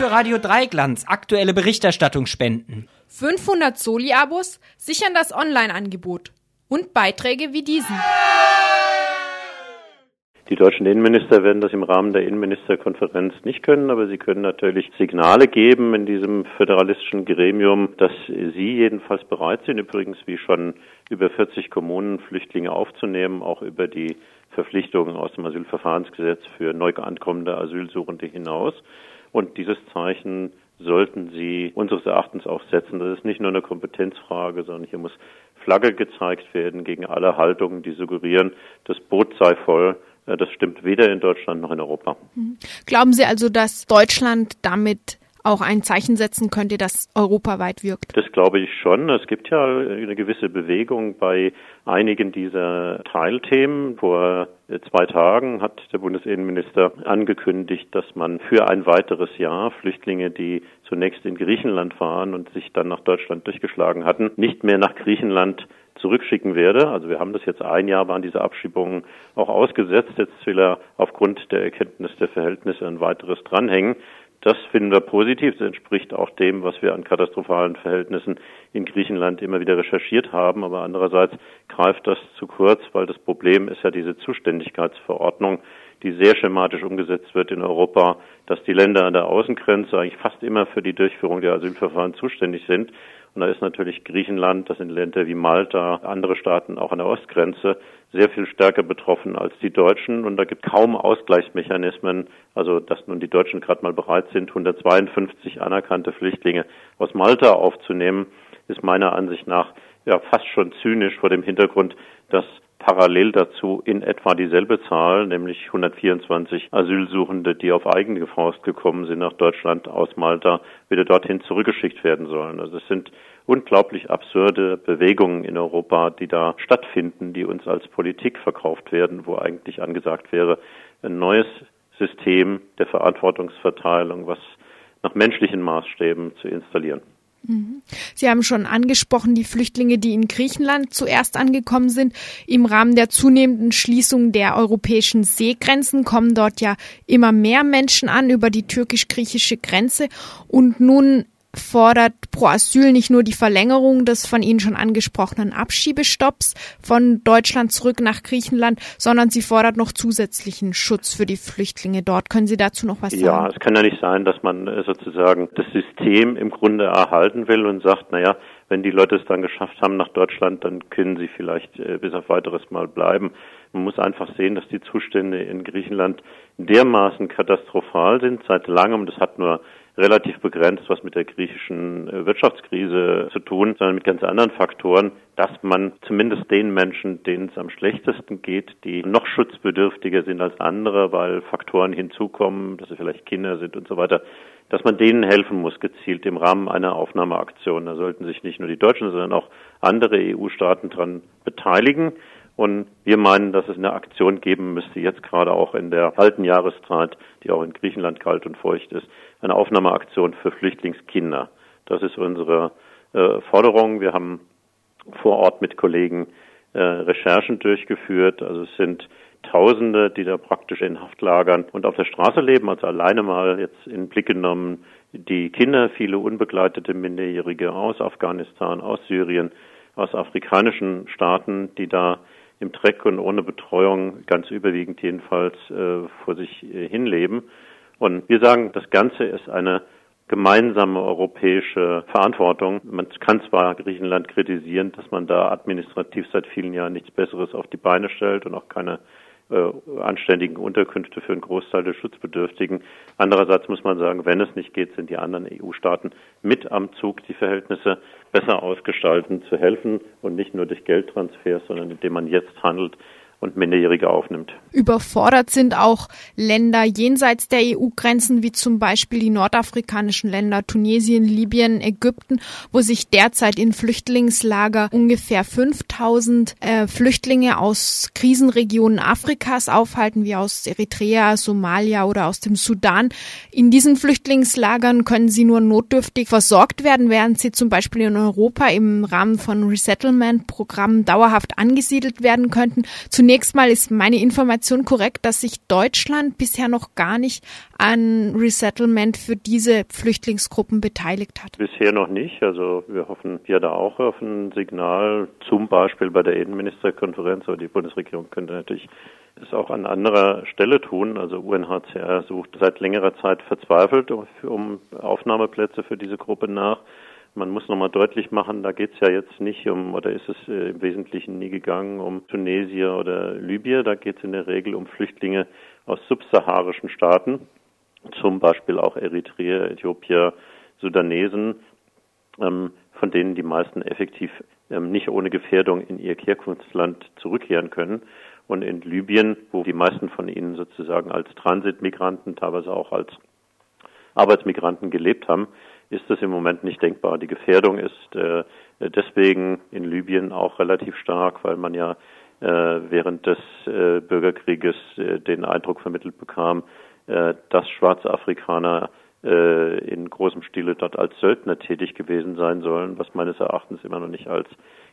für Radio Dreiglanz aktuelle Berichterstattung spenden. 500 Soli-Abos sichern das Online-Angebot und Beiträge wie diesen. Die deutschen Innenminister werden das im Rahmen der Innenministerkonferenz nicht können, aber sie können natürlich Signale geben in diesem föderalistischen Gremium, dass sie jedenfalls bereit sind, übrigens wie schon über 40 Kommunen Flüchtlinge aufzunehmen, auch über die Verpflichtungen aus dem Asylverfahrensgesetz für neu ankommende Asylsuchende hinaus. Und dieses Zeichen sollten Sie unseres Erachtens auch setzen. Das ist nicht nur eine Kompetenzfrage, sondern hier muss Flagge gezeigt werden gegen alle Haltungen, die suggerieren, das Boot sei voll äh, das stimmt weder in Deutschland noch in Europa. Glauben Sie also, dass Deutschland damit auch ein Zeichen setzen könnte, das europaweit wirkt? Das glaube ich schon. Es gibt ja eine gewisse Bewegung bei einigen dieser Teilthemen. Vor zwei Tagen hat der Bundesinnenminister angekündigt, dass man für ein weiteres Jahr Flüchtlinge, die zunächst in Griechenland waren und sich dann nach Deutschland durchgeschlagen hatten, nicht mehr nach Griechenland zurückschicken werde. Also wir haben das jetzt ein Jahr waren diese Abschiebungen auch ausgesetzt. Jetzt will er aufgrund der Erkenntnis der Verhältnisse ein weiteres dranhängen. Das finden wir positiv. Das entspricht auch dem, was wir an katastrophalen Verhältnissen in Griechenland immer wieder recherchiert haben. Aber andererseits greift das zu kurz, weil das Problem ist ja diese Zuständigkeitsverordnung, die sehr schematisch umgesetzt wird in Europa, dass die Länder an der Außengrenze eigentlich fast immer für die Durchführung der Asylverfahren zuständig sind und da ist natürlich Griechenland, das sind Länder wie Malta, andere Staaten auch an der Ostgrenze, sehr viel stärker betroffen als die Deutschen. Und da gibt kaum Ausgleichsmechanismen. Also, dass nun die Deutschen gerade mal bereit sind, 152 anerkannte Flüchtlinge aus Malta aufzunehmen, ist meiner Ansicht nach ja fast schon zynisch vor dem Hintergrund, dass parallel dazu in etwa dieselbe Zahl, nämlich 124 Asylsuchende, die auf eigene Faust gekommen sind nach Deutschland aus Malta, wieder dorthin zurückgeschickt werden sollen. Also es sind unglaublich absurde Bewegungen in Europa, die da stattfinden, die uns als Politik verkauft werden, wo eigentlich angesagt wäre, ein neues System der Verantwortungsverteilung, was nach menschlichen Maßstäben zu installieren. Mhm. Sie haben schon angesprochen, die Flüchtlinge, die in Griechenland zuerst angekommen sind. Im Rahmen der zunehmenden Schließung der europäischen Seegrenzen kommen dort ja immer mehr Menschen an über die türkisch-griechische Grenze. Und nun fordert Pro Asyl nicht nur die Verlängerung des von Ihnen schon angesprochenen Abschiebestopps von Deutschland zurück nach Griechenland, sondern sie fordert noch zusätzlichen Schutz für die Flüchtlinge dort. Können Sie dazu noch was sagen? Ja, es kann ja nicht sein, dass man äh, sozusagen das System im Grunde erhalten will und sagt, naja, wenn die Leute es dann geschafft haben nach Deutschland, dann können sie vielleicht äh, bis auf weiteres mal bleiben. Man muss einfach sehen, dass die Zustände in Griechenland dermaßen katastrophal sind seit langem. Das hat nur relativ begrenzt was mit der griechischen äh, Wirtschaftskrise zu tun, sondern mit ganz anderen Faktoren, dass man zumindest den Menschen, denen es am schlechtesten geht, die noch schutzbedürftiger sind als andere, weil Faktoren hinzukommen, dass sie vielleicht Kinder sind und so weiter, dass man denen helfen muss, gezielt im Rahmen einer Aufnahmeaktion. Da sollten sich nicht nur die Deutschen, sondern auch andere EU-Staaten dran beteiligen. Und wir meinen, dass es eine Aktion geben müsste, jetzt gerade auch in der kalten Jahreszeit, die auch in Griechenland kalt und feucht ist, eine Aufnahmeaktion für Flüchtlingskinder. Das ist unsere äh, Forderung. Wir haben vor Ort mit Kollegen äh, Recherchen durchgeführt. Also es sind Tausende, die da praktisch in Haftlagern und auf der Straße leben, also alleine mal jetzt in Blick genommen, die Kinder, viele unbegleitete Minderjährige aus Afghanistan, aus Syrien, aus afrikanischen Staaten, die da im Dreck und ohne Betreuung ganz überwiegend jedenfalls äh, vor sich äh, hinleben. Und wir sagen, das Ganze ist eine gemeinsame europäische Verantwortung. Man kann zwar Griechenland kritisieren, dass man da administrativ seit vielen Jahren nichts Besseres auf die Beine stellt und auch keine äh, anständigen Unterkünfte für einen Großteil der Schutzbedürftigen. Andererseits muss man sagen, wenn es nicht geht, sind die anderen EU-Staaten mit am Zug, die Verhältnisse besser ausgestalten, zu helfen und nicht nur durch Geldtransfers, sondern indem man jetzt handelt und Minderjährige aufnimmt. Überfordert sind auch Länder jenseits der EU-Grenzen, wie zum Beispiel die nordafrikanischen Länder Tunesien, Libyen, Ägypten, wo sich derzeit in Flüchtlingslager ungefähr 5000 äh, Flüchtlinge aus Krisenregionen Afrikas aufhalten, wie aus Eritrea, Somalia oder aus dem Sudan. In diesen Flüchtlingslagern können sie nur notdürftig versorgt werden, während sie zum Beispiel in Europa im Rahmen von Resettlement-Programmen dauerhaft angesiedelt werden könnten. Zunächst Zunächst mal ist meine Information korrekt, dass sich Deutschland bisher noch gar nicht an Resettlement für diese Flüchtlingsgruppen beteiligt hat. Bisher noch nicht. Also wir hoffen ja da auch auf ein Signal, zum Beispiel bei der Innenministerkonferenz, aber die Bundesregierung könnte natürlich es auch an anderer Stelle tun. Also UNHCR sucht seit längerer Zeit verzweifelt um Aufnahmeplätze für diese Gruppe nach. Man muss nochmal deutlich machen, da geht es ja jetzt nicht um, oder ist es äh, im Wesentlichen nie gegangen, um Tunesier oder Libyer. Da geht es in der Regel um Flüchtlinge aus subsaharischen Staaten, zum Beispiel auch Eritrea, Äthiopier, Sudanesen, ähm, von denen die meisten effektiv ähm, nicht ohne Gefährdung in ihr Herkunftsland zurückkehren können. Und in Libyen, wo die meisten von ihnen sozusagen als Transitmigranten, teilweise auch als Arbeitsmigranten gelebt haben, ist das im Moment nicht denkbar. Die Gefährdung ist äh, deswegen in Libyen auch relativ stark, weil man ja äh, während des äh, Bürgerkrieges äh, den Eindruck vermittelt bekam, äh, dass Schwarzafrikaner äh, in großem Stile dort als Söldner tätig gewesen sein sollen, was meines Erachtens immer noch nicht als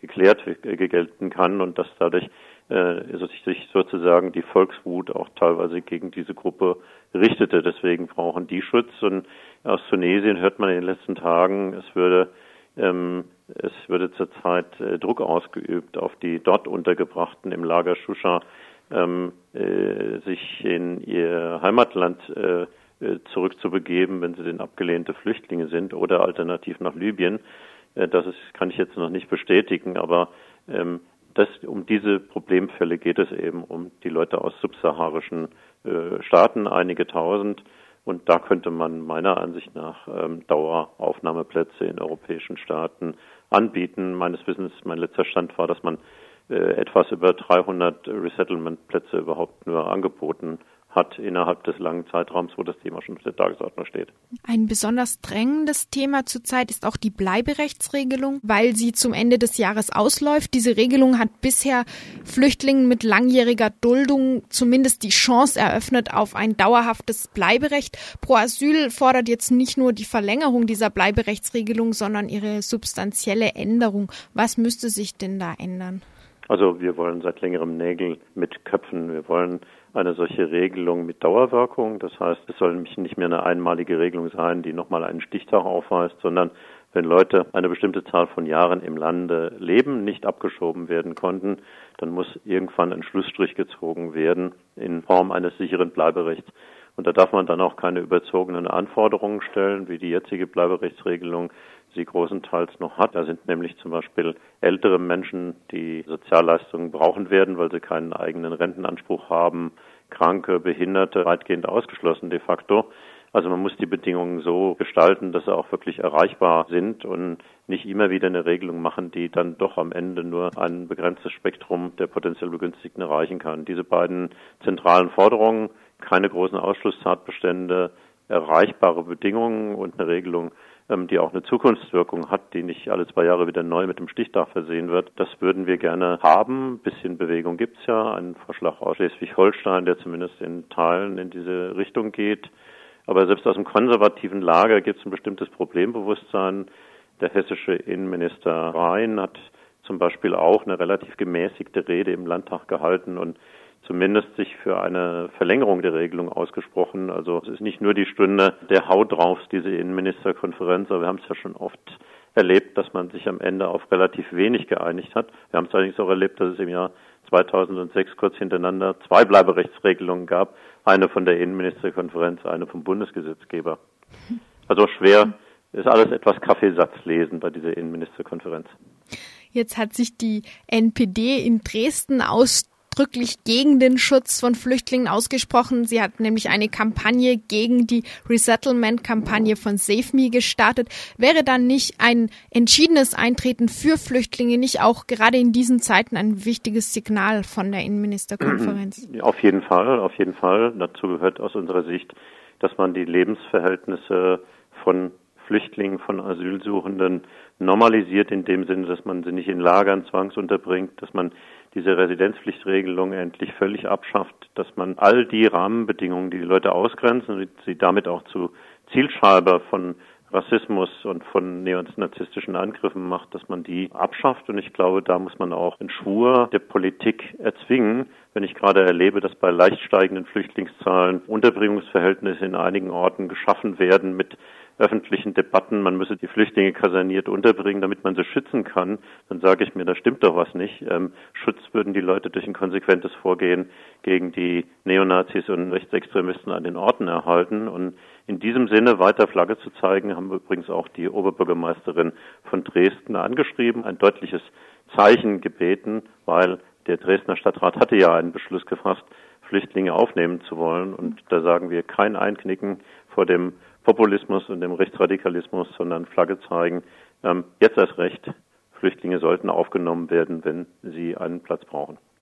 geklärt gelten kann und dass dadurch äh, sich sozusagen die Volkswut auch teilweise gegen diese Gruppe richtete. Deswegen brauchen die Schutz. Und aus Tunesien hört man in den letzten Tagen, es würde ähm, es würde zurzeit äh, Druck ausgeübt auf die dort Untergebrachten im Lager Shusha, ähm, äh, sich in ihr Heimatland äh, äh zurückzubegeben, wenn sie denn abgelehnte Flüchtlinge sind oder alternativ nach Libyen. Äh, das ist, kann ich jetzt noch nicht bestätigen, aber ähm, das, um diese Problemfälle geht es eben, um die Leute aus subsaharischen äh, Staaten, einige tausend. Und da könnte man meiner Ansicht nach ähm, Daueraufnahmeplätze in europäischen Staaten anbieten. Meines Wissens, mein letzter Stand war, dass man äh, etwas über 300 Resettlement-Plätze überhaupt nur angeboten hat innerhalb des langen Zeitraums, wo das Thema schon auf der Tagesordnung steht. Ein besonders drängendes Thema zurzeit ist auch die Bleiberechtsregelung, weil sie zum Ende des Jahres ausläuft. Diese Regelung hat bisher Flüchtlingen mit langjähriger Duldung zumindest die Chance eröffnet auf ein dauerhaftes Bleiberecht. Pro Asyl fordert jetzt nicht nur die Verlängerung dieser Bleiberechtsregelung, sondern ihre substanzielle Änderung. Was müsste sich denn da ändern? Also wir wollen seit längerem Nägel mit Köpfen. Wir wollen eine solche Regelung mit Dauerwirkung. Das heißt, es soll nämlich nicht mehr eine einmalige Regelung sein, die nochmal einen Stichtag aufweist, sondern wenn Leute eine bestimmte Zahl von Jahren im Lande leben, nicht abgeschoben werden konnten, dann muss irgendwann ein Schlussstrich gezogen werden in Form eines sicheren Bleiberechts. Und da darf man dann auch keine überzogenen Anforderungen stellen, wie die jetzige Bleiberechtsregelung sie großenteils noch hat. Da sind nämlich zum Beispiel ältere Menschen, die Sozialleistungen brauchen werden, weil sie keinen eigenen Rentenanspruch haben, Kranke, Behinderte, weitgehend ausgeschlossen de facto. Also man muss die Bedingungen so gestalten, dass sie auch wirklich erreichbar sind und nicht immer wieder eine Regelung machen, die dann doch am Ende nur ein begrenztes Spektrum der potenziell Begünstigten erreichen kann. Diese beiden zentralen Forderungen, keine großen Ausschlusstatbestände, erreichbare Bedingungen und eine Regelung, die auch eine Zukunftswirkung hat, die nicht alle zwei Jahre wieder neu mit dem Stichtag versehen wird. Das würden wir gerne haben. Ein bisschen Bewegung gibt's ja. Ein Vorschlag aus Schleswig-Holstein, der zumindest in Teilen in diese Richtung geht. Aber selbst aus dem konservativen Lager gibt es ein bestimmtes Problembewusstsein. Der hessische Innenminister Rhein hat zum Beispiel auch eine relativ gemäßigte Rede im Landtag gehalten und zumindest sich für eine Verlängerung der Regelung ausgesprochen. Also es ist nicht nur die Stunde der Haut drauf, diese Innenministerkonferenz, aber wir haben es ja schon oft erlebt, dass man sich am Ende auf relativ wenig geeinigt hat. Wir haben es allerdings auch erlebt, dass es im Jahr 2006 kurz hintereinander zwei Bleiberechtsregelungen gab, eine von der Innenministerkonferenz, eine vom Bundesgesetzgeber. Also schwer ist alles etwas Kaffeesatzlesen bei dieser Innenministerkonferenz. Jetzt hat sich die NPD in Dresden aus ausdrücklich gegen den Schutz von Flüchtlingen ausgesprochen. Sie hat nämlich eine Kampagne gegen die Resettlement-Kampagne von Save Me gestartet. Wäre dann nicht ein entschiedenes Eintreten für Flüchtlinge nicht auch gerade in diesen Zeiten ein wichtiges Signal von der Innenministerkonferenz? Auf jeden Fall, auf jeden Fall. Dazu gehört aus unserer Sicht, dass man die Lebensverhältnisse von Flüchtlingen, von Asylsuchenden normalisiert in dem Sinne, dass man sie nicht in Lagern zwangsunterbringt, dass man diese Residenzpflichtregelung endlich völlig abschafft, dass man all die Rahmenbedingungen, die die Leute ausgrenzen und sie damit auch zu Zielschreiber von Rassismus und von neonazistischen Angriffen macht, dass man die abschafft. Und ich glaube, da muss man auch einen Schwur der Politik erzwingen, wenn ich gerade erlebe, dass bei leicht steigenden Flüchtlingszahlen Unterbringungsverhältnisse in einigen Orten geschaffen werden mit öffentlichen Debatten, man müsse die Flüchtlinge kaserniert unterbringen, damit man sie schützen kann, dann sage ich mir, da stimmt doch was nicht. Ähm, Schutz würden die Leute durch ein konsequentes Vorgehen gegen die Neonazis und Rechtsextremisten an den Orten erhalten. Und in diesem Sinne weiter Flagge zu zeigen, haben wir übrigens auch die Oberbürgermeisterin von Dresden angeschrieben, ein deutliches Zeichen gebeten, weil der Dresdner Stadtrat hatte ja einen Beschluss gefasst, Flüchtlinge aufnehmen zu wollen. Und da sagen wir kein Einknicken vor dem Populismus und dem Rechtsradikalismus, sondern Flagge zeigen. Ähm, jetzt erst recht, Flüchtlinge sollten aufgenommen werden, wenn sie einen Platz brauchen.